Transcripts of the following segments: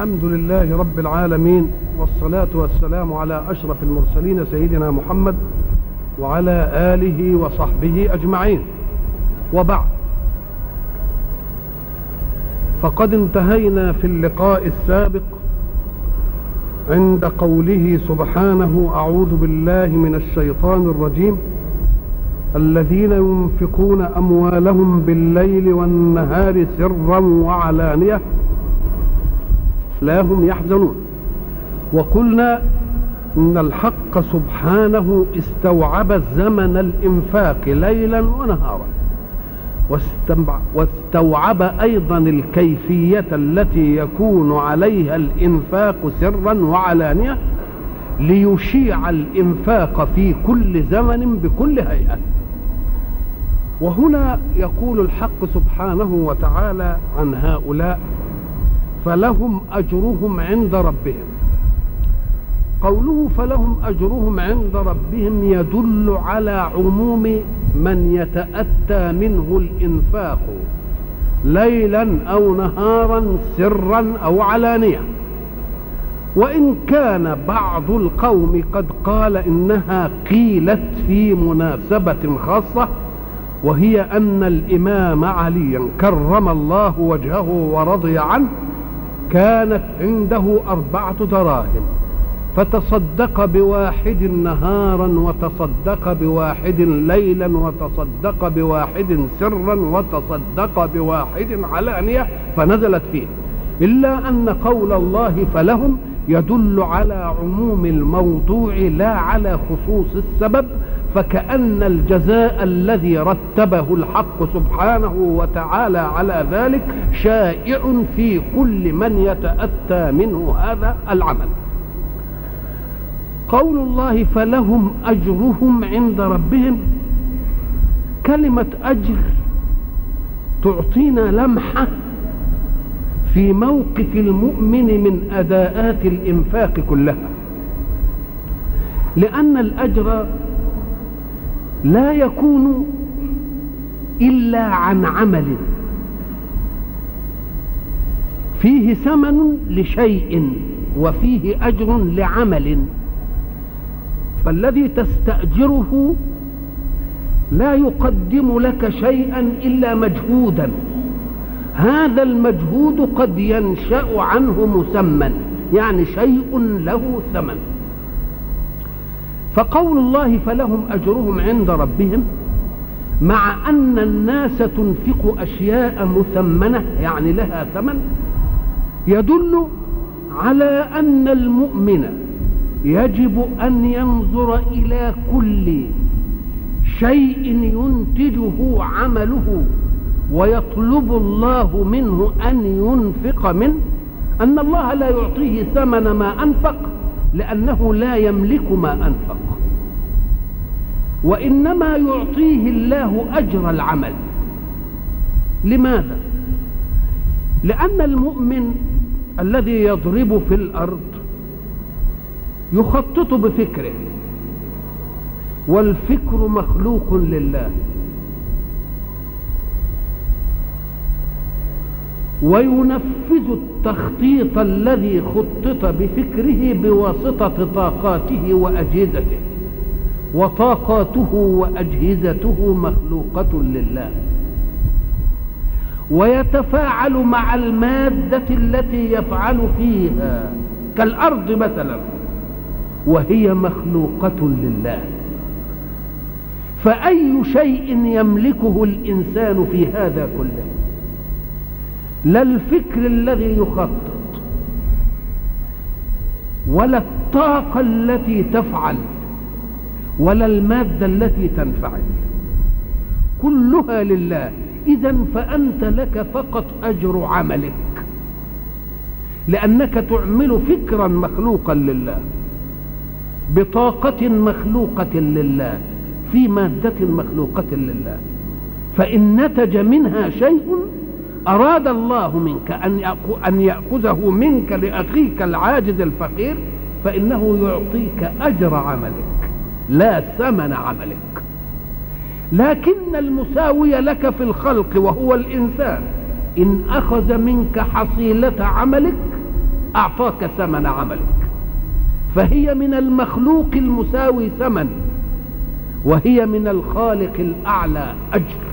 الحمد لله رب العالمين والصلاة والسلام على أشرف المرسلين سيدنا محمد وعلى آله وصحبه أجمعين. وبعد فقد انتهينا في اللقاء السابق عند قوله سبحانه أعوذ بالله من الشيطان الرجيم. الذين ينفقون أموالهم بالليل والنهار سرا وعلانية. لا هم يحزنون. وقلنا إن الحق سبحانه استوعب زمن الإنفاق ليلا ونهارا. واستوعب أيضا الكيفية التي يكون عليها الإنفاق سرا وعلانية ليشيع الإنفاق في كل زمن بكل هيئة. وهنا يقول الحق سبحانه وتعالى عن هؤلاء فلهم أجرهم عند ربهم. قوله فلهم أجرهم عند ربهم يدل على عموم من يتأتى منه الإنفاق ليلا أو نهارا سرا أو علانية. وإن كان بعض القوم قد قال إنها قيلت في مناسبة خاصة وهي أن الإمام عليا كرم الله وجهه ورضي عنه كانت عنده أربعة دراهم فتصدق بواحد نهارا وتصدق بواحد ليلا وتصدق بواحد سرا وتصدق بواحد علانية فنزلت فيه. إلا أن قول الله فلهم يدل على عموم الموضوع لا على خصوص السبب فكأن الجزاء الذي رتبه الحق سبحانه وتعالى على ذلك شائع في كل من يتأتى منه هذا العمل. قول الله فلهم أجرهم عند ربهم. كلمة أجر تعطينا لمحة في موقف المؤمن من أداءات الإنفاق كلها. لأن الأجر لا يكون إلا عن عمل. فيه ثمن لشيء وفيه أجر لعمل. فالذي تستأجره لا يقدم لك شيئا إلا مجهودا. هذا المجهود قد ينشأ عنه مسمى يعني شيء له ثمن. فقول الله فلهم أجرهم عند ربهم مع أن الناس تنفق أشياء مثمنة يعني لها ثمن يدل على أن المؤمن يجب أن ينظر إلى كل شيء ينتجه عمله ويطلب الله منه أن ينفق منه. أن الله لا يعطيه ثمن ما أنفق لأنه لا يملك ما أنفق. وإنما يعطيه الله أجر العمل. لماذا؟ لأن المؤمن الذي يضرب في الأرض يخطط بفكره والفكر مخلوق لله. وينفذ التخطيط الذي خطط بفكره بواسطة طاقاته وأجهزته. وطاقاته وأجهزته مخلوقة لله. ويتفاعل مع المادة التي يفعل فيها كالأرض مثلا وهي مخلوقة لله. فأي شيء يملكه الإنسان في هذا كله؟ لا الفكر الذي يخطط ولا الطاقة التي تفعل ولا المادة التي تنفعل. كلها لله. إذا فأنت لك فقط أجر عملك لأنك تعمل فكرا مخلوقا لله بطاقة مخلوقة لله في مادة مخلوقة لله. فإن نتج منها شيء أراد الله منك أن يأخذه منك لأخيك العاجز الفقير فإنه يعطيك أجر عملك لا ثمن عملك. لكن المساوي لك في الخلق وهو الإنسان. إن أخذ منك حصيلة عملك أعطاك ثمن عملك. فهي من المخلوق المساوي ثمن وهي من الخالق الأعلى أجر.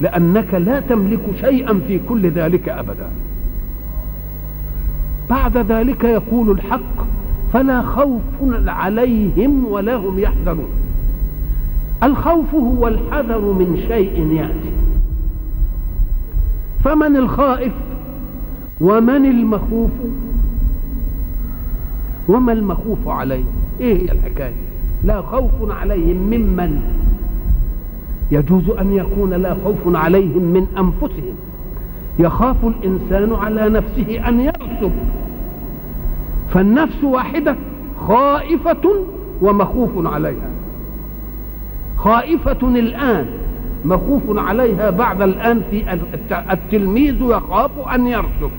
لأنك لا تملك شيئا في كل ذلك أبدا. بعد ذلك يقول الحق فلا خوف عليهم ولا هم يحزنون. الخوف هو الحذر من شيء يأتي. فمن الخائف؟ ومن المخوف؟ وما المخوف عليه؟ إيه هي الحكاية؟ لا خوف عليهم ممن يجوز أن يكون لا خوف عليهم من أنفسهم. يخاف الإنسان على نفسه أن يرسب. فالنفس واحدة خائفة ومخوف عليها. خائفة الآن مخوف عليها بعد الآن في التلميذ يخاف أن يرسب.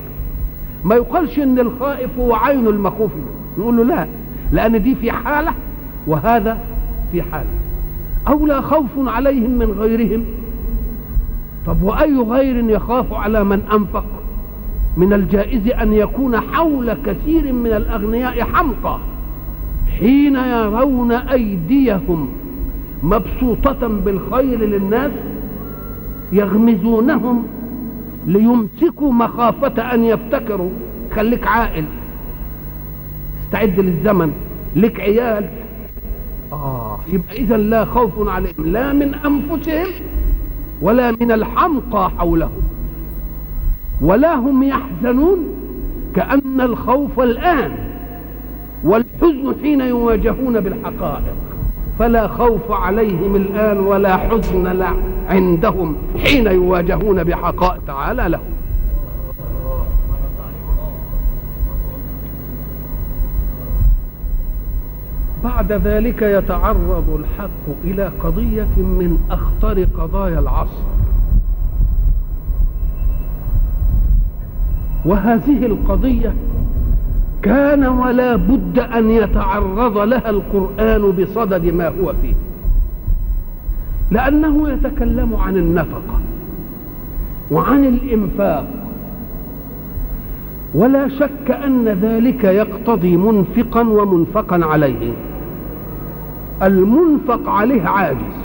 ما يقالش إن الخائف هو عين المخوف. نقول له لا لأن دي في حالة وهذا في حالة. أو لا خوف عليهم من غيرهم؟ طب وأي غير يخاف على من أنفق؟ من الجائز أن يكون حول كثير من الأغنياء حمقى حين يرون أيديهم مبسوطة بالخير للناس يغمزونهم ليمسكوا مخافة أن يفتكروا. خليك عاقل. استعد للزمن. لك عيال. آه يبقى إذا لا خوف عليهم لا من أنفسهم ولا من الحمقى حولهم ولا هم يحزنون كأن الخوف الآن والحزن حين يواجهون بالحقائق فلا خوف عليهم الآن ولا حزن لا عندهم حين يواجهون بحقائق تعالى لهم. بعد ذلك يتعرض الحق إلى قضية من أخطر قضايا العصر. وهذه القضية كان ولا بد أن يتعرض لها القرآن بصدد ما هو فيه لأنه يتكلم عن النفقة وعن الإنفاق. ولا شك أن ذلك يقتضي منفقا ومنفقا عليه. المنفق عليه عاجز.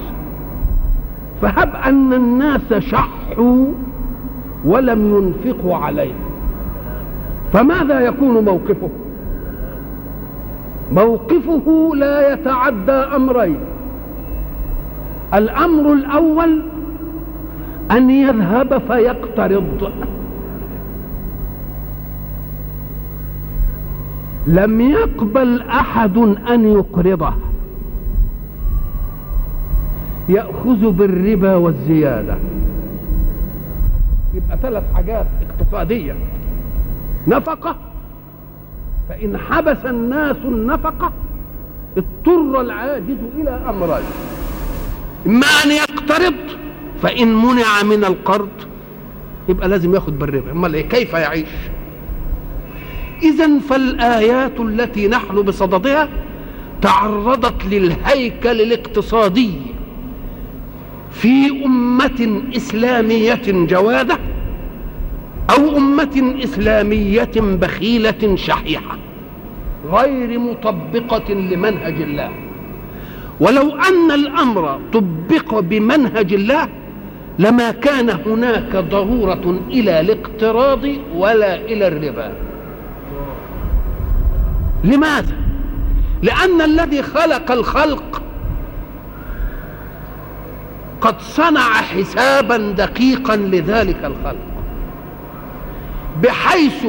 فهب أن الناس شحوا ولم ينفقوا عليه. فماذا يكون موقفه؟ موقفه لا يتعدى أمرين. الأمر الأول أن يذهب فيقترض. لم يقبل أحد أن يقرضه. يأخذ بالربا والزيادة. يبقى ثلاث حاجات اقتصادية. نفقة فإن حبس الناس النفقة اضطر العاجز إلى امرين إما أن يقترض فإن منع من القرض يبقى لازم يأخذ بالربا. إيه كيف يعيش؟ اذا فالآيات التي نحن بصددها تعرضت للهيكل الاقتصادي. في أمة إسلامية جوادة أو أمة إسلامية بخيلة شحيحة غير مطبقة لمنهج الله. ولو أن الأمر طبق بمنهج الله لما كان هناك ضرورة إلى الاقتراض ولا إلى الربا لماذا؟ لأن الذي خلق الخلق قد صنع حسابا دقيقا لذلك الخلق. بحيث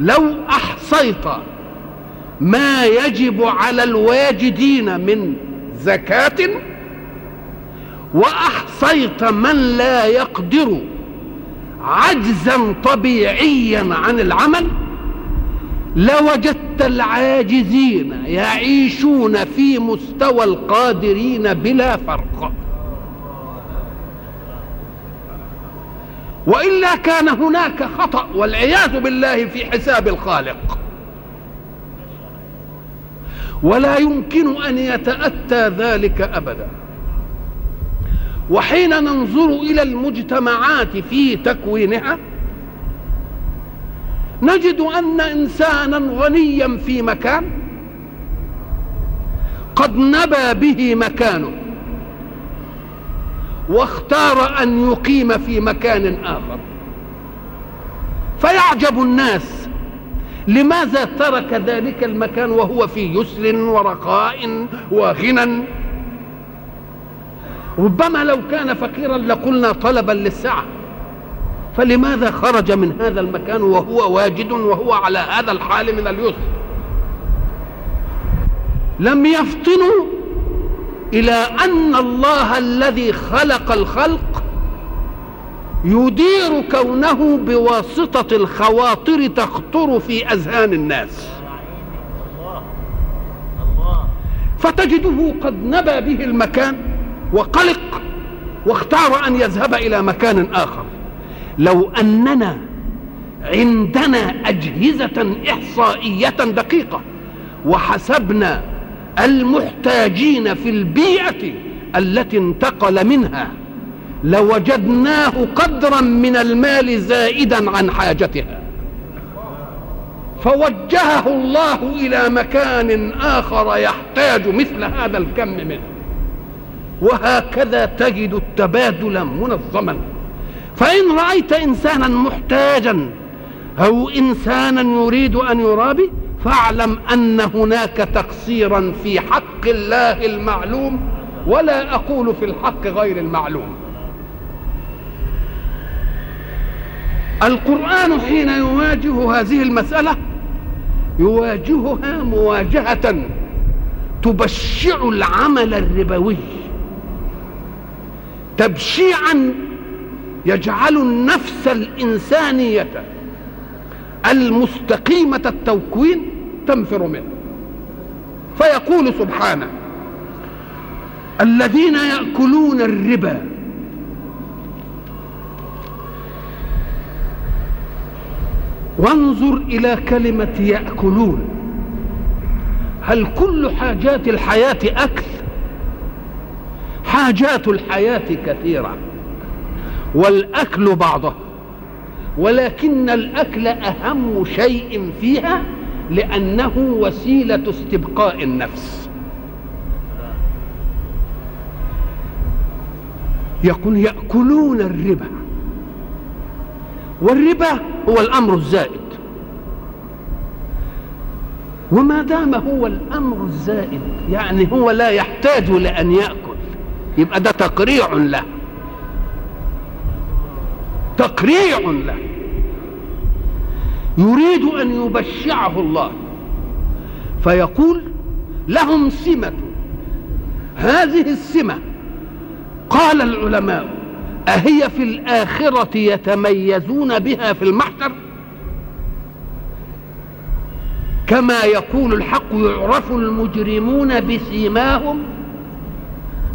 لو أحصيت ما يجب على الواجدين من زكاة وأحصيت من لا يقدر عجزا طبيعيا عن العمل لوجدت العاجزين يعيشون في مستوى القادرين بلا فرق. وإلا كان هناك خطأ والعياذ بالله في حساب الخالق. ولا يمكن أن يتأتى ذلك أبدا. وحين ننظر إلى المجتمعات في تكوينها نجد أن إنسانا غنيا في مكان قد نبى به مكانه. واختار أن يقيم في مكان آخر. فيعجب الناس لماذا ترك ذلك المكان وهو في يسر ورخاء وغنى. ربما لو كان فقيرا لقلنا طلبا للسعة. فلماذا خرج من هذا المكان وهو واجد وهو على هذا الحال من اليسر؟ لم يفطنوا إلى أن الله الذي خلق الخلق يدير كونه بواسطة الخواطر تخطر في أذهان الناس. فتجده قد نبى به المكان وقلق واختار أن يذهب إلى مكان آخر. لو أننا عندنا أجهزة إحصائية دقيقة وحسبنا المحتاجين في البيئة التي انتقل منها. لوجدناه قدرا من المال زائدا عن حاجتها. فوجهه الله إلى مكان آخر يحتاج مثل هذا الكم منه. وهكذا تجد التبادل منظما. فإن رأيت إنسانا محتاجا أو إنسانا يريد أن يرابي فاعلم أن هناك تقصيرا في حق الله المعلوم ولا أقول في الحق غير المعلوم. القرآن حين يواجه هذه المسألة يواجهها مواجهة تبشع العمل الربوي. تبشيعا يجعل النفس الإنسانية المستقيمة التوكوين تنفر منه. فيقول سبحانه الذين يأكلون الربا وانظر إلى كلمة يأكلون. هل كل حاجات الحياة أكل؟ حاجات الحياة كثيرة والأكل بعضه ولكن الأكل أهم شيء فيها لأنه وسيلة استبقاء النفس. يقول يأكلون الربا. والربا هو الأمر الزائد. وما دام هو الأمر الزائد يعني هو لا يحتاج لأن يأكل. يبقى ده تقريع له. تقريع له. يريد أن يبشعه الله. فيقول لهم سمة. هذه السمة قال العلماء أهي في الآخرة يتميزون بها في المحشر؟ كما يقول الحق يعرف المجرمون بسيماهم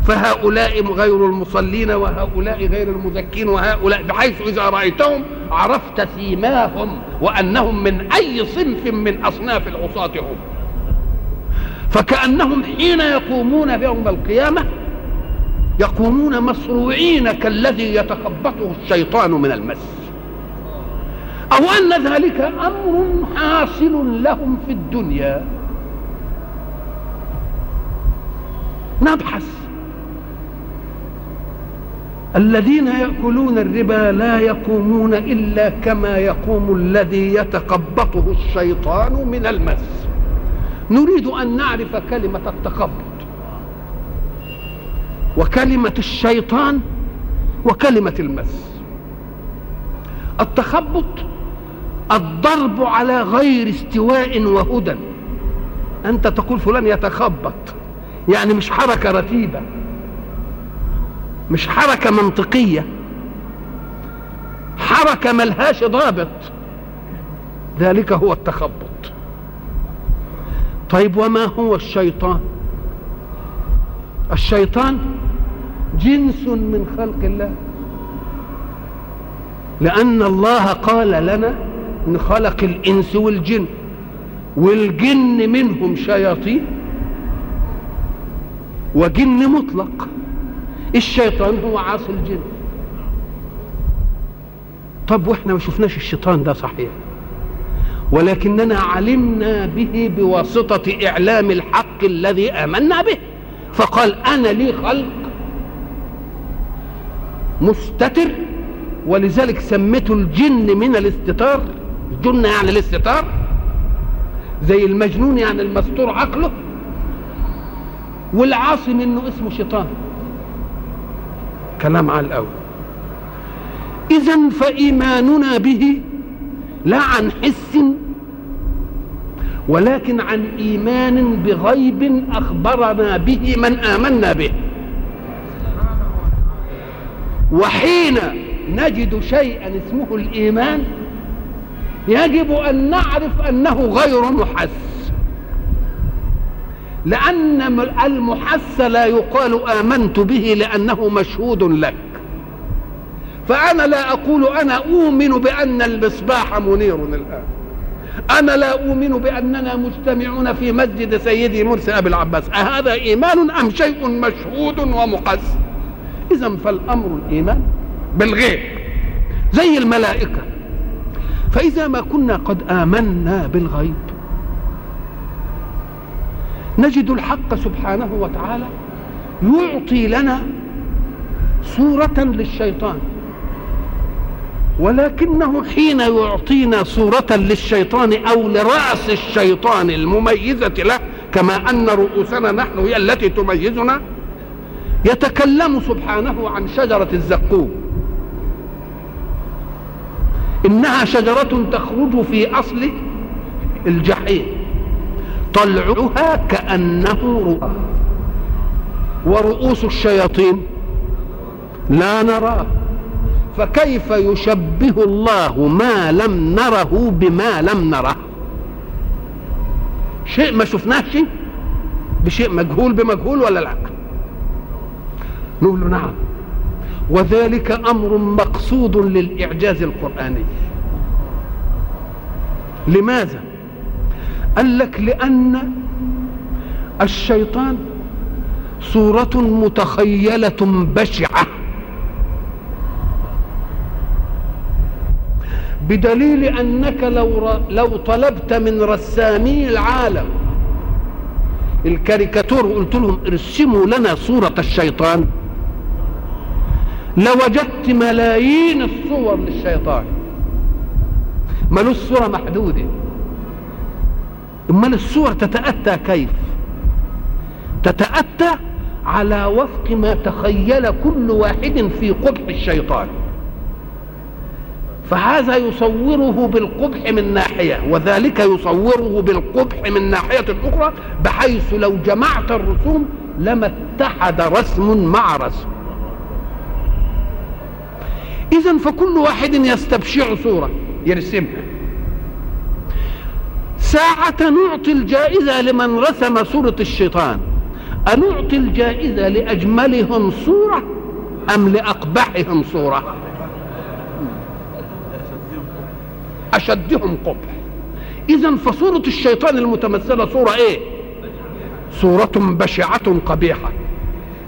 فهؤلاء غير المصلين وهؤلاء غير المزكين وهؤلاء بحيث إذا رأيتهم عرفت سيماهم وأنهم من أي صنف من أصناف العصاة هم. فكأنهم حين يقومون يوم القيامة يقومون مصروعين كالذي يتخبطه الشيطان من المس. أو أن ذلك أمر حاصل لهم في الدنيا. نبحث. الذين يأكلون الربا لا يقومون إلا كما يقوم الذي يتخبطه الشيطان من المس. نريد أن نعرف كلمة التخبط وكلمة الشيطان وكلمة المس. التخبط الضرب على غير استواء وهدى. أنت تقول فلان يتخبط يعني مش حركة رتيبة. مش حركة منطقية. حركة ملهاش ضابط. ذلك هو التخبط. طيب وما هو الشيطان؟ الشيطان جنس من خلق الله. لأن الله قال لنا إن خلق الإنس والجن والجن منهم شياطين وجن مطلق. الشيطان هو عاصي الجن. طب وإحنا ما شفناش الشيطان ده صحيح. ولكننا علمنا به بواسطة إعلام الحق الذي آمنا به. فقال أنا لي خلق مستتر ولذلك سميته الجن من الاستتار. الجن يعني الاستتار. زي المجنون يعني المستور عقله. والعاصي منه اسمه شيطان. كلام على الأول. إذا فإيماننا به لا عن حس ولكن عن إيمان بغيب أخبرنا به من آمنا به. وحين نجد شيئا اسمه الإيمان يجب أن نعرف أنه غير محس. لأن المحس لا يقال آمنت به لأنه مشهود لك. فأنا لا أقول أنا أؤمن بأن المصباح منير الآن. أنا لا أؤمن بأننا مجتمعون في مسجد سيدي مرسي أبي العباس. أهذا إيمان أم شيء مشهود ومقس إذا فالأمر الإيمان بالغيب زي الملائكة. فإذا ما كنا قد آمنا بالغيب نجد الحق سبحانه وتعالى يعطي لنا صورة للشيطان. ولكنه حين يعطينا صورة للشيطان أو لرأس الشيطان المميزة له كما أن رؤوسنا نحن هي التي تميزنا يتكلم سبحانه عن شجرة الزقوم. إنها شجرة تخرج في أصل الجحيم. طلعها كأنه رؤى. ورؤوس الشياطين لا نراه فكيف يشبه الله ما لم نره بما لم نره؟ شيء ما شفناهش؟ بشيء مجهول بمجهول ولا لا؟ نقول نعم. وذلك أمر مقصود للإعجاز القرآني. لماذا؟ قال لك لأن الشيطان صورة متخيلة بشعة. بدليل أنك لو لو طلبت من رسامي العالم الكاريكاتور وقلت لهم ارسموا لنا صورة الشيطان. لوجدت ملايين الصور للشيطان. ملوش صورة محدودة. أمال الصور تتأتى كيف؟ تتأتى على وفق ما تخيل كل واحد في قبح الشيطان. فهذا يصوره بالقبح من ناحية وذلك يصوره بالقبح من ناحية أخرى بحيث لو جمعت الرسوم لما اتحد رسم مع رسم. إذا فكل واحد يستبشع صورة. يرسمها ساعة نعطي الجائزة لمن رسم صورة الشيطان. أنعطي الجائزة لأجملهم صورة أم لأقبحهم صورة؟ أشدهم قبح. إذا فصورة الشيطان المتمثلة صورة إيه؟ صورة بشعة قبيحة.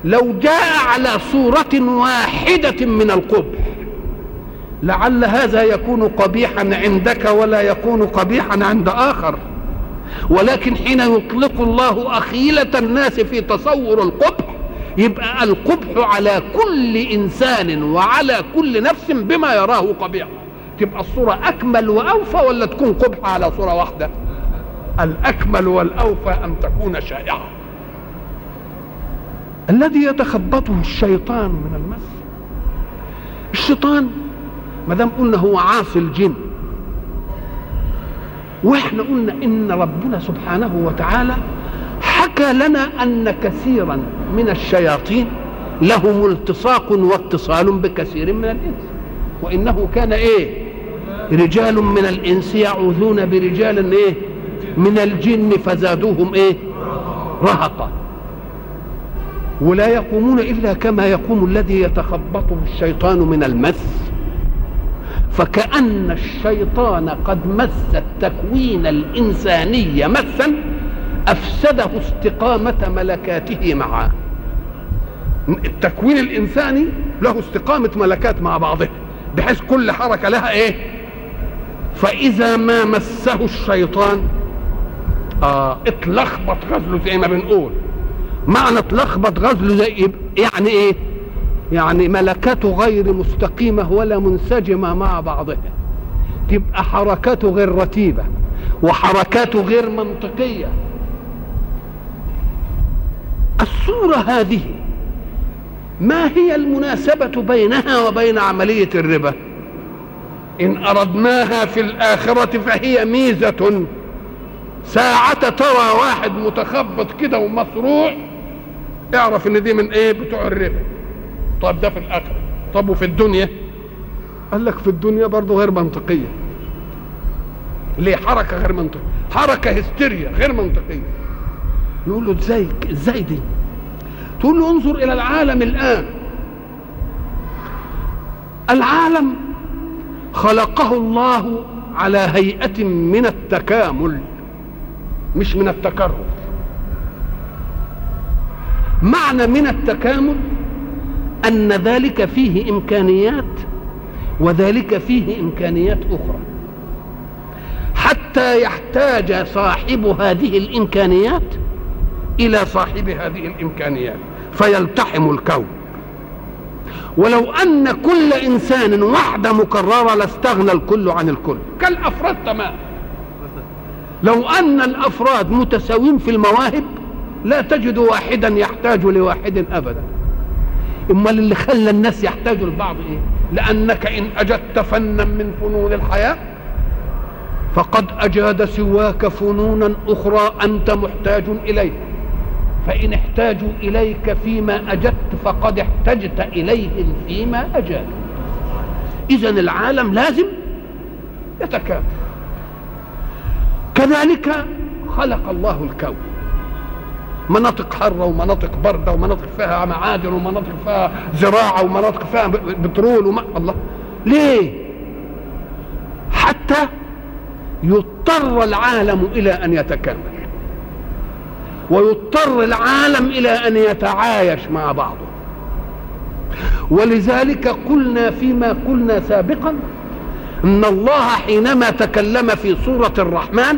لو جاء على صورة واحدة من القبح لعل هذا يكون قبيحا عندك ولا يكون قبيحا عند آخر. ولكن حين يطلق الله أخيلة الناس في تصور القبح يبقى القبح على كل إنسان وعلى كل نفس بما يراه قبيحا. تبقى الصورة أكمل وأوفى ولا تكون قبحة على صورة واحدة؟ الأكمل والأوفى أن تكون شائعة. الذي يتخبطه الشيطان من المس. الشيطان ما دام قلنا هو عاصي الجن وإحنا قلنا إن ربنا سبحانه وتعالى حكى لنا أن كثيرا من الشياطين لهم التصاق واتصال بكثير من الإنس وإنه كان إيه؟ رجال من الإنس يعوذون برجال إيه؟ من الجن فزادوهم إيه؟ رهقا. ولا يقومون إلا كما يقوم الذي يتخبطه الشيطان من المس. فكأن الشيطان قد مس التكوين الإنساني مسا أفسده استقامة ملكاته معه التكوين الإنساني له استقامة ملكات مع بعضها بحيث كل حركة لها إيه؟ فإذا ما مسه الشيطان آه اتلخبط غزله زي ما بنقول. معنى اتلخبط غزله زي يعني إيه؟ يعني ملكته غير مستقيمة ولا منسجمة مع بعضها. تبقى حركاته غير رتيبة وحركاته غير منطقية. الصورة هذه ما هي المناسبة بينها وبين عملية الربا؟ إن أردناها في الآخرة فهي ميزة. ساعة ترى واحد متخبط كده ومصروع اعرف إن دي من إيه؟ بتوع الربا. طب ده في الاخره طب وفي الدنيا؟ قال لك في الدنيا برضه غير منطقية. ليه؟ حركة غير منطقية. حركة هستيريا غير منطقية. نقول له إزاي؟ إزاي دي؟ تقول له انظر إلى العالم الآن. العالم خلقه الله على هيئة من التكامل مش من التكرر. معنى من التكامل أن ذلك فيه إمكانيات وذلك فيه إمكانيات أخرى. حتى يحتاج صاحب هذه الإمكانيات إلى صاحب هذه الإمكانيات فيلتحم الكون. ولو أن كل إنسان وحده مكرره لاستغنى الكل عن الكل. كالأفراد تمام لو أن الأفراد متساويين في المواهب لا تجد واحدا يحتاج لواحد ابدا. امال اللي خلى الناس يحتاجوا لبعض إيه؟ لأنك إن أجدت فنا من فنون الحياة فقد أجاد سواك فنونا أخرى أنت محتاج اليه فإن احتاجوا إليك فيما أجدت فقد احتجت إليهم فيما أجاد. اذا العالم لازم يتكامل كذلك خلق الله الكون. مناطق حاره ومناطق بارده ومناطق فيها معادن ومناطق فيها زراعة ومناطق فيها بترول وما الله. ليه؟ حتى يضطر العالم إلى أن يتكامل ويضطر العالم إلى أن يتعايش مع بعضه. ولذلك قلنا فيما قلنا سابقا إن الله حينما تكلم في سورة الرحمن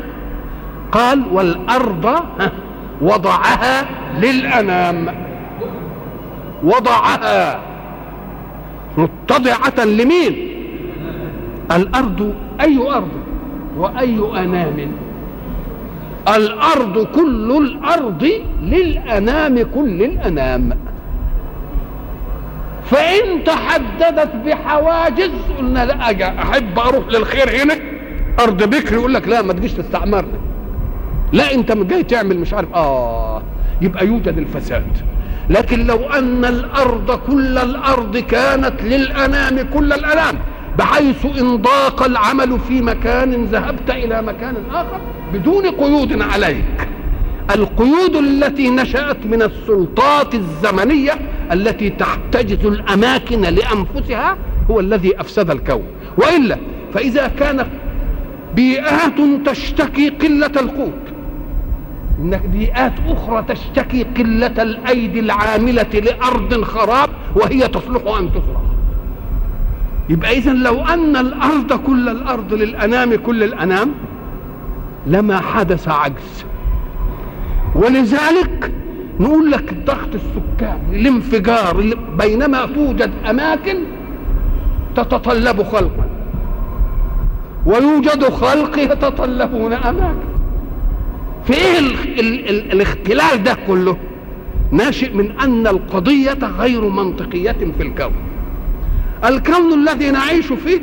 قال والأرض وضعها للأنام. وضعها متضعة لمين؟ الأرض. أي أرض؟ وأي أنام؟ الأرض كل الأرض للأنام كل الأنام. فإن تحددت بحواجز قلنا لا أجا أحب أروح للخير هنا. أرض بكر يقول لك لا ما تجيش تستعمرنا لا انت جاي تعمل مش عارف آه يبقى يوجد الفساد. لكن لو أن الأرض كل الأرض كانت للأنام كل الأنام بحيث إن ضاق العمل في مكان ذهبت إلى مكان آخر بدون قيود عليك. القيود التي نشأت من السلطات الزمنية التي تحتجز الأماكن لأنفسها هو الذي أفسد الكون. وإلا فإذا كانت بيئات تشتكي قلة القوت هناك بيئات أخرى تشتكي قلة الأيدي العاملة لأرض خراب وهي تصلح أن تزرع يبقى اذا لو أن الأرض كل الأرض للأنام كل الأنام لما حدث عجز. ولذلك نقول لك ضغط السكان الانفجار بينما توجد أماكن تتطلب خلقا. ويوجد خلق يتطلبون أماكن. في إيه ال ال ال الاختلال ده كله ناشئ من أن القضية غير منطقية في الكون. الكون الذي نعيش فيه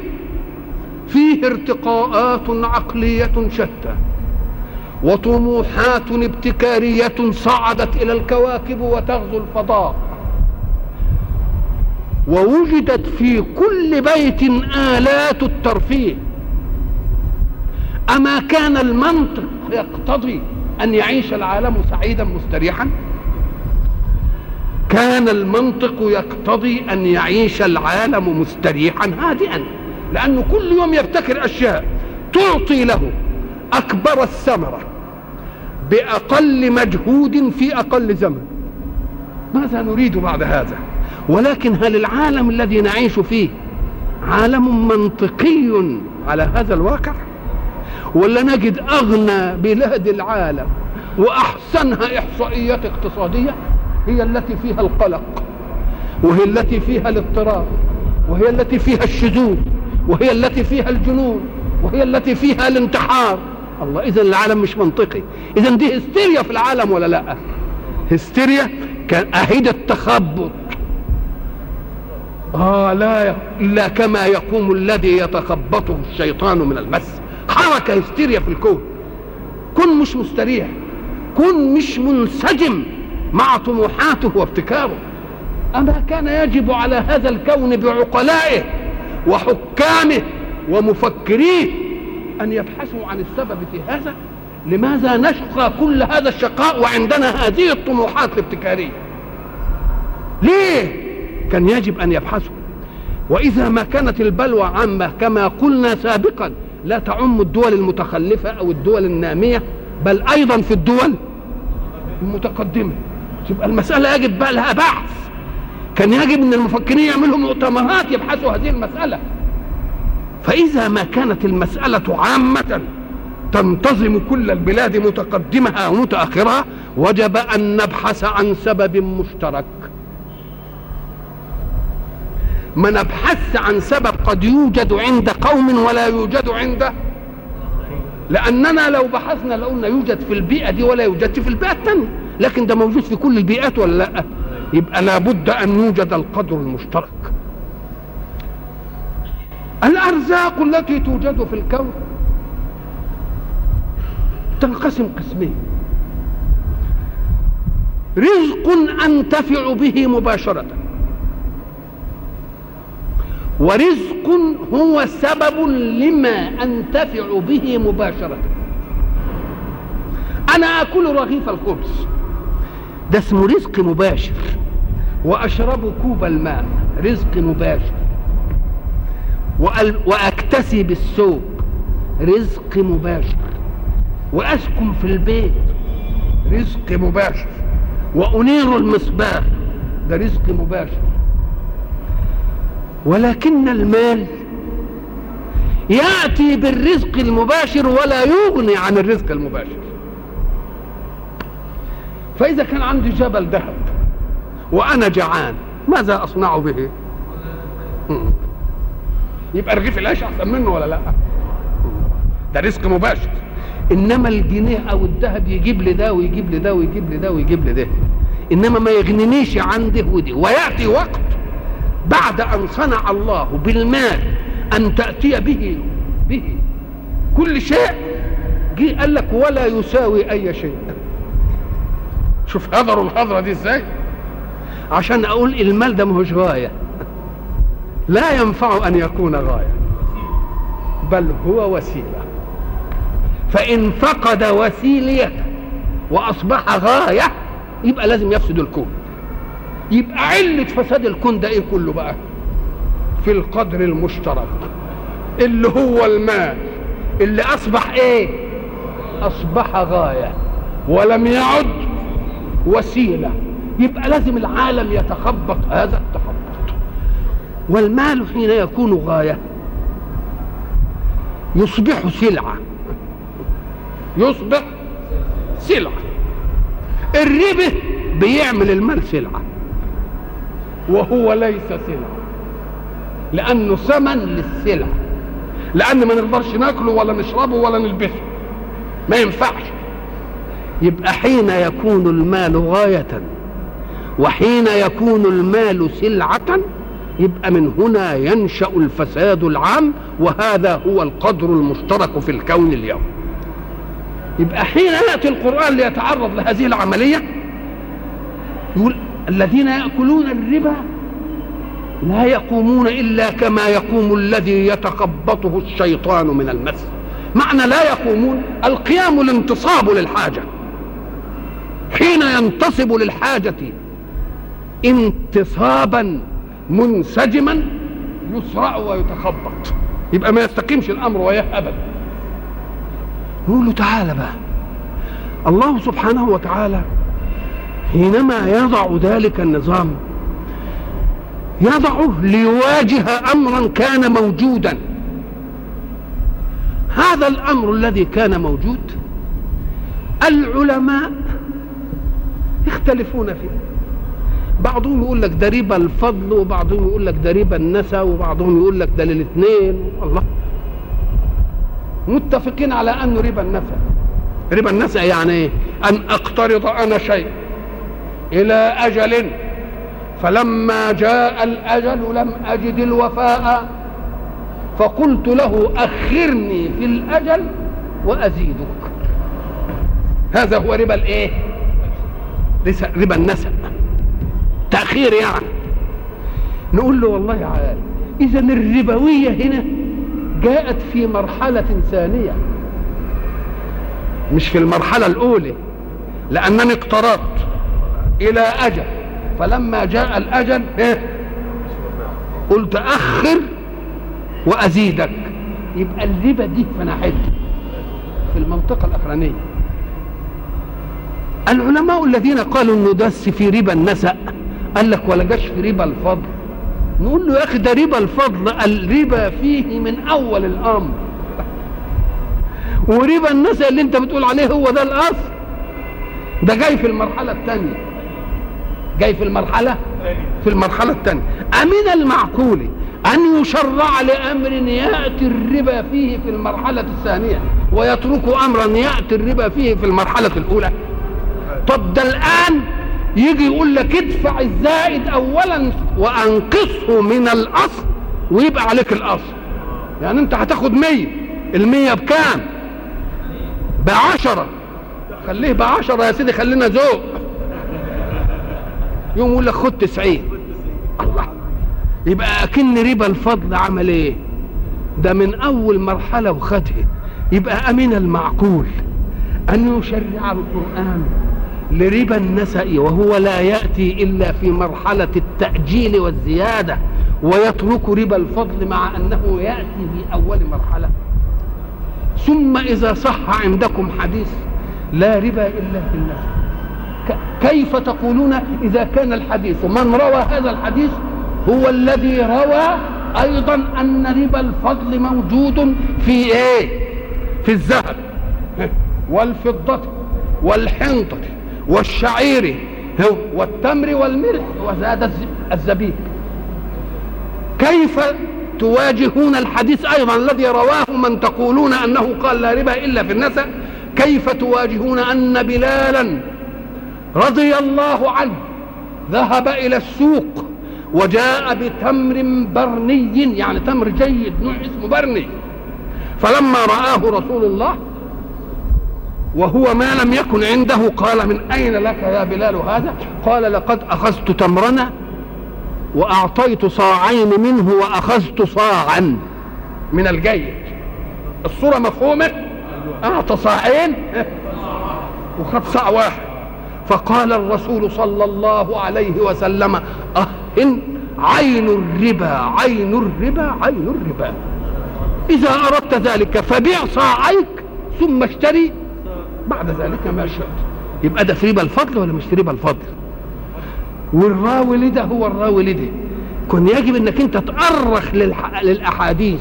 فيه ارتقاءات عقلية شتى وطموحات ابتكارية صعدت إلى الكواكب وتغزو الفضاء ووجدت في كل بيت آلات الترفيه. أما كان المنطق يقتضي أن يعيش العالم سعيدا مستريحا؟ كان المنطق يقتضي أن يعيش العالم مستريحا هادئا لأنه كل يوم يبتكر أشياء تعطي له أكبر الثمرة بأقل مجهود في أقل زمن. ماذا نريد بعد هذا؟ ولكن هل العالم الذي نعيش فيه عالم منطقي على هذا الواقع؟ ولا نجد أغنى بلاد العالم وأحسنها إحصائيات اقتصادية هي التي فيها القلق وهي التي فيها الاضطراب وهي التي فيها الشذوذ وهي التي فيها الجنون وهي التي فيها الانتحار. الله اذا العالم مش منطقي. اذا دي هستيريا في العالم ولا لا؟ هستيريا كان اهيد التخبط. آه لا الا كما يقوم الذي يتخبطه الشيطان من المس. حركة هستيريا في الكون. كن مش مستريح. كن مش منسجم مع طموحاته وابتكاره أما كان يجب على هذا الكون بعقلائه وحكامه ومفكريه أن يبحثوا عن السبب في هذا. لماذا نشقى كل هذا الشقاء وعندنا هذه الطموحات الابتكارية؟ ليه؟ كان يجب أن يبحثوا. وإذا ما كانت البلوى عامة كما قلنا سابقا لا تعم الدول المتخلفة أو الدول النامية بل أيضا في الدول المتقدمة. يبقى المسألة يجب بقى لها بحث كان يجب إن المفكرين يعملوا مؤتمرات يبحثوا هذه المسألة. فإذا ما كانت المسألة عامة تنتظم كل البلاد متقدمها ومتأخرها وجب أن نبحث عن سبب مشترك. ما نبحث عن سبب قد يوجد عند قوم ولا يوجد عند لأننا لو بحثنا لقلنا يوجد في البيئة دي ولا يوجد في البيئة الثانية لكن ده موجود في كل البيئات ولا لأ؟ يبقى لابد أن يوجد القدر المشترك. الأرزاق التي توجد في الكون تنقسم قسمين. رزق أنتفع به مباشرة. ورزق هو سبب لما أنتفع به مباشرة. أنا آكل رغيف الخبز. ده اسمه رزق مباشر. وأشرب كوب الماء. رزق مباشر. وأكتسي بالثوب. رزق مباشر. وأسكن في البيت. رزق مباشر. وأنير المصباح ده رزق مباشر. ولكن المال يأتي بالرزق المباشر ولا يغني عن الرزق المباشر فإذا كان عندي جبل ذهب وأنا جعان ماذا أصنع به؟ يبقى رغيف العيش أحسن منه ولا لا؟ ده رزق مباشر إنما الجنيه أو الذهب يجيب لي ده ويجيب لي ده ويجيب لي ده ويجيب لي ده إنما ما يغنينيش عن ده ودي ويأتي وقت بعد أن صنع الله بالمال أن تأتي به به. كل شيء جه قال لك ولا يساوي أي شيء. شوف هذروا الهذرة دي إزاي؟ عشان أقول المال ده مهوش غاية. لا ينفع أن يكون غاية بل هو وسيلة. فإن فقد وسيلة وأصبح غاية يبقى لازم يفسد الكون. يبقى علة فساد الكون ده إيه كله بقى؟ في القدر المشترك. اللي هو المال. اللي أصبح إيه؟ أصبح غاية. ولم يعد وسيلة. يبقى لازم العالم يتخبط. هذا التخبط. والمال حين يكون غاية. يصبح سلعة. يصبح سلعة. الربا بيعمل المال سلعة. وهو ليس سلعة لأنه ثمن للسلع. لأن ما نقدرش ناكله ولا نشربه ولا نلبسه. ما ينفعش. يبقى حين يكون المال غاية وحين يكون المال سلعة يبقى من هنا ينشأ الفساد العام وهذا هو القدر المشترك في الكون اليوم. يبقى حين يأتي القرآن ليتعرض لهذه العملية يقول الذين يأكلون الربا لا يقومون إلا كما يقوم الذي يتخبطه الشيطان من المس. معنى لا يقومون القيام الانتصاب للحاجة. حين ينتصب للحاجة انتصابا منسجما يسرع ويتخبط. يبقى ما يستقيمش الأمر وياه ابدا نقول له تعالى بقى. الله سبحانه وتعالى حينما يضع ذلك النظام يضعه ليواجه امرا كان موجودا. هذا الأمر الذي كان موجود العلماء يختلفون فيه. بعضهم يقول لك ده الفضل وبعضهم يقول لك ده النسى وبعضهم يقول لك ده للاثنين الله متفقين على انه ربا النسى ربا النسى يعني إيه؟ أن أقترض أنا شيء. إلى أجل. فلما جاء الأجل لم أجد الوفاء فقلت له أخرني في الأجل وأزيدك. هذا هو ربا الإيه؟ ربا النسب. تأخير يعني. نقول له والله عال إذا الربوية هنا جاءت في مرحلة ثانية. مش في المرحلة الأولى لأنني اقترضت. إلى أجل. فلما جاء الأجل إيه؟ قلت أخر وأزيدك. يبقى الربا دي فنحت في المنطقة الأخرانية. العلماء الذين قالوا إنه دس في ربا النسأ قال لك ولا جاش في ربا الفضل. نقول له يا أخي ده ربا الفضل الربا فيه من أول الأمر. وربا النسأ اللي أنت بتقول عليه هو ده الأصل. ده جاي في المرحلة الثانية. جاي في المرحلة؟ في المرحلة الثانية امن المعقول أن يشرع لأمر يأتي الربا فيه في المرحلة الثانية ويترك أمرا يأتي الربا فيه في المرحلة الأولى. طب ده الآن يجي يقول لك ادفع الزائد اولا وأنقصه من الأصل ويبقى عليك الأصل. يعني أنت هتاخد مية المية بكام؟ بعشرة. خليه بعشرة يا سيدي خلينا ذوق. يوم يقول لك خد تسعين. الله. يبقى أكن ربا الفضل عمل إيه؟ ده من أول مرحلة وخدها. يبقى امن المعقول. أن يشرع القرآن لربا النسأ وهو لا يأتي إلا في مرحلة التأجيل والزيادة ويترك ربا الفضل مع أنه يأتي في أول مرحلة. ثم إذا صح عندكم حديث لا ربا إلا في النسأ كيف تقولون إذا كان الحديث؟ من روى هذا الحديث هو الذي روى أيضا أن ربا الفضل موجود في إيه؟ في الذهب والفضة والحنطة والشعير والتمر والملح وزاد الزبيب. كيف تواجهون الحديث أيضا الذي رواه من تقولون أنه قال لا ربا إلا في النسأ كيف تواجهون أن بلالا رضي الله عنه ذهب إلى السوق وجاء بتمر برني يعني تمر جيد نوع اسمه برني. فلما رآه رسول الله وهو ما لم يكن عنده قال من أين لك يا بلال هذا؟ قال لقد أخذت تمرنا وأعطيت صاعين منه وأخذت صاعا. من الجيد. الصورة مفهومة؟ أعطى صاعين؟ وخد صاع واحد. فقال الرسول صلى الله عليه وسلم أهن عين الربا عين الربا عين الربا. إذا أردت ذلك فبيع صاعيك ثم اشتري. بعد ذلك ما شئت. يبقى ده في ربا الفضل ولا مش في ربا الفضل؟ والراوي لده هو الراوي لده. كن يجب إنك أنت تأرخ. للأحاديث.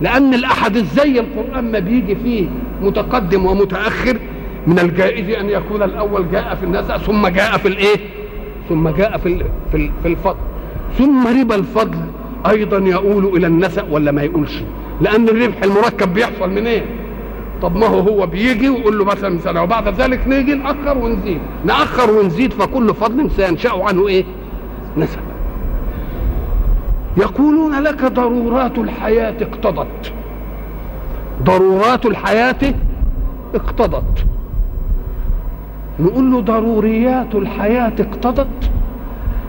لأن الأحاديث زي القرآن ما بيجي فيه متقدم ومتأخر من الجائز أن يكون الأول جاء في النسأ ثم جاء في الإيه ثم جاء في. في. في الفضل ثم ربا الفضل أيضا يؤول إلى النسأ ولا ما يقولش لأن الربح المركب بيحصل منين إيه؟ طب ما هو هو بيجي ويقول له مثلا سنه وبعد ذلك نيجي نأخر ونزيد نأخر ونزيد فكل فضل سينشأ عنه إيه نسب يقولون لك ضرورات الحياة اقتضت ضرورات الحياة اقتضت نقول له ضروريات الحياة اقتضت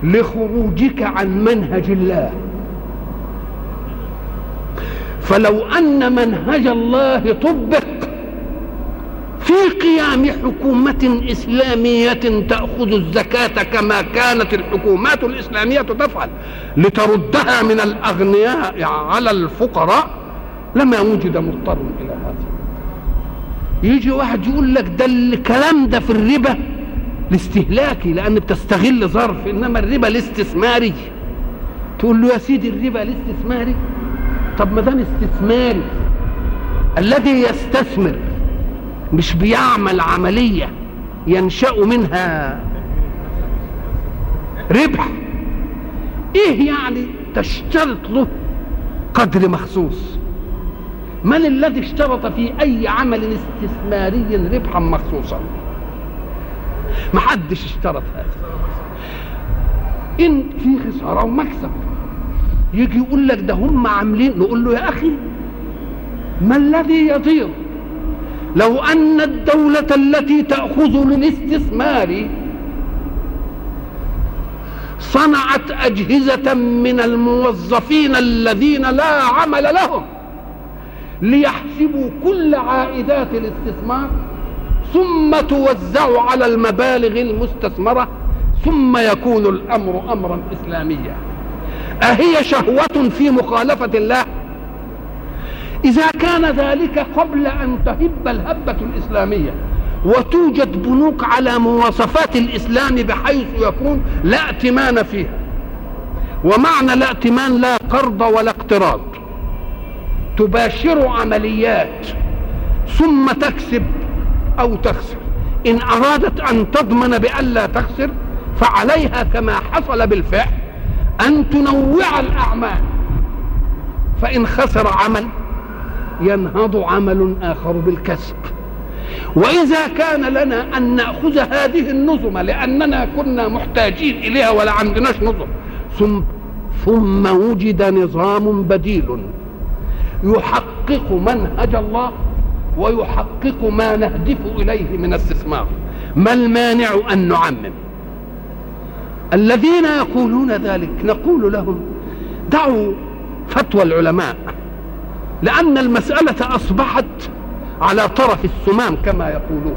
لخروجك عن منهج الله. فلو أن منهج الله طبق في قيام حكومة إسلامية تأخذ الزكاة كما كانت الحكومات الإسلامية تفعل لتردها من الأغنياء على الفقراء لما وجد مضطر إلى هذا. يجي واحد يقول لك ده الكلام ده في الربا الاستهلاكي لأن بتستغل ظرف إنما الربا الاستثماري. تقول له يا سيدي الربا الاستثماري؟ طب ما دام استثماري الذي يستثمر مش بيعمل عملية ينشأ منها ربح. إيه يعني تشترط له قدر مخصوص؟ من الذي اشترط في أي عمل استثماري ربحا مخصوصا؟ محدش اشترط هذا. إن في خسارة ومكسب. يجي يقول لك ده هم عاملين نقول له يا أخي ما الذي يطير؟ لو أن الدولة التي تأخذ للاستثمار صنعت أجهزة من الموظفين الذين لا عمل لهم. ليحسبوا كل عائدات الاستثمار ثم توزع على المبالغ المستثمرة ثم يكون الأمر أمرا إسلاميا. أهي شهوة في مخالفة الله؟ إذا كان ذلك قبل أن تهب الهبة الإسلامية وتوجد بنوك على مواصفات الإسلام بحيث يكون لا ائتمان فيها. ومعنى لا ائتمان لا قرض ولا اقتراض. تباشر عمليات ثم تكسب أو تخسر. إن أرادت أن تضمن بألا تخسر فعليها كما حصل بالفعل أن تنوع الأعمال. فإن خسر عمل ينهض عمل آخر بالكسب. وإذا كان لنا أن نأخذ هذه النظم لأننا كنا محتاجين إليها ولا عندناش نظم ثم ثم وجد نظام بديل. يحقق منهج الله ويحقق ما نهدف إليه من استثمار ما المانع أن نعمم؟ الذين يقولون ذلك نقول لهم دعوا فتوى العلماء لأن المسألة أصبحت على طرف السمام كما يقولون.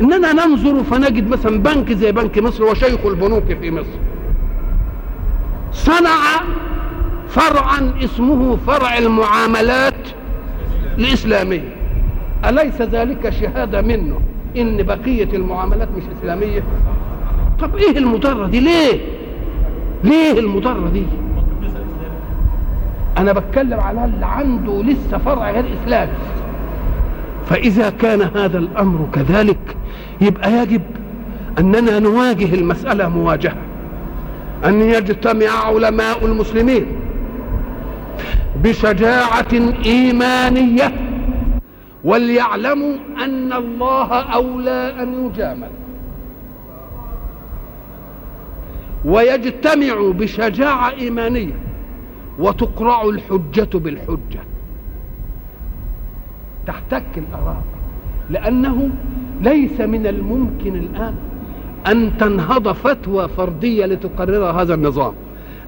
إننا ننظر فنجد مثلا بنك زي بنك مصر وشيخ البنوك في مصر. صنع فرعا اسمه فرع المعاملات الإسلامية. أليس ذلك شهادة منه إن بقية المعاملات مش إسلامية؟ طب إيه المضرة دي؟ ليه؟ ليه المضرة دي؟ أنا بتكلم على اللي عنده لسه فرع غير إسلامي. فإذا كان هذا الأمر كذلك يبقى يجب أننا نواجه المسألة مواجهة. أن يجتمع علماء المسلمين. بشجاعة إيمانية وليعلموا أن الله أولى أن يجامل. ويجتمعوا بشجاعة إيمانية وتقرع الحجة بالحجة. تحتك الآراء لأنه ليس من الممكن الآن أن تنهض فتوى فردية لتقرر هذا النظام.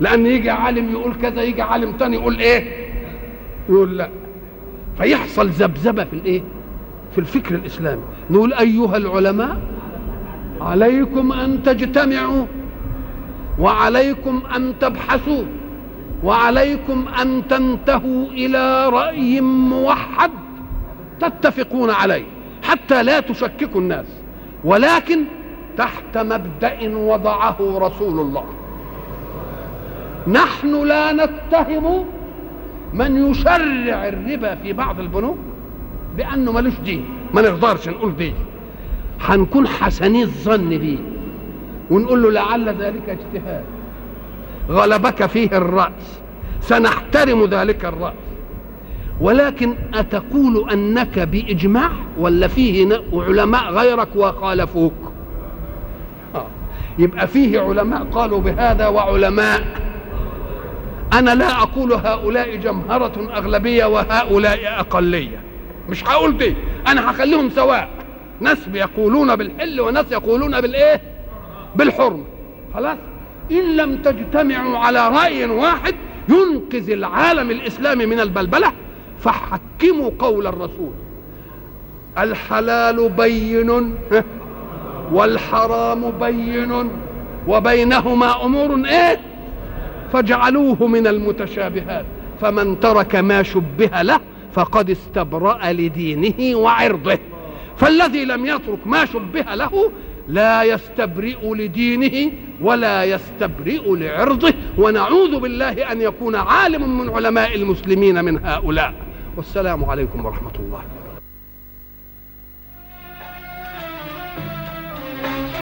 لأن يجي عالم يقول كذا يجي عالم تاني يقول إيه؟ يقول لا. فيحصل ذبذبة في الإيه؟ في الفكر الإسلامي. نقول أيها العلماء عليكم أن تجتمعوا وعليكم أن تبحثوا وعليكم أن تنتهوا إلى رأي موحد تتفقون عليه حتى لا تشككوا الناس. ولكن تحت مبدأ وضعه رسول الله. نحن لا نتهم من يشرع الربا في بعض البنوك بأنه ملوش دين ما نقدرش نقول دين هنكون حسني الظن به ونقول له لعل ذلك اجتهاد. غلبك فيه الرأس. سنحترم ذلك الرأس. ولكن أتقول أنك بإجماع ولا فيه علماء غيرك وخالفوك؟ آه. يبقى فيه علماء قالوا بهذا وعلماء. أنا لا أقول هؤلاء جمهرة أغلبية وهؤلاء أقلية. مش هقول دي أنا هخليهم سواء. ناس يقولون بالحل وناس يقولون بالإيه؟ بالحرمة. خلاص؟ إن لم تجتمعوا على رأي واحد ينقذ العالم الإسلامي من البلبلة فحكموا قول الرسول. الحلال بين والحرام بين وبينهما أمور إيه؟ فاجعلوه من المتشابهات. فمن ترك ما شبه له فقد استبرأ لدينه وعرضه. فالذي لم يترك ما شبه له لا يستبرئ لدينه ولا يستبرئ لعرضه. ونعوذ بالله أن يكون عالم من علماء المسلمين من هؤلاء. والسلام عليكم ورحمة الله.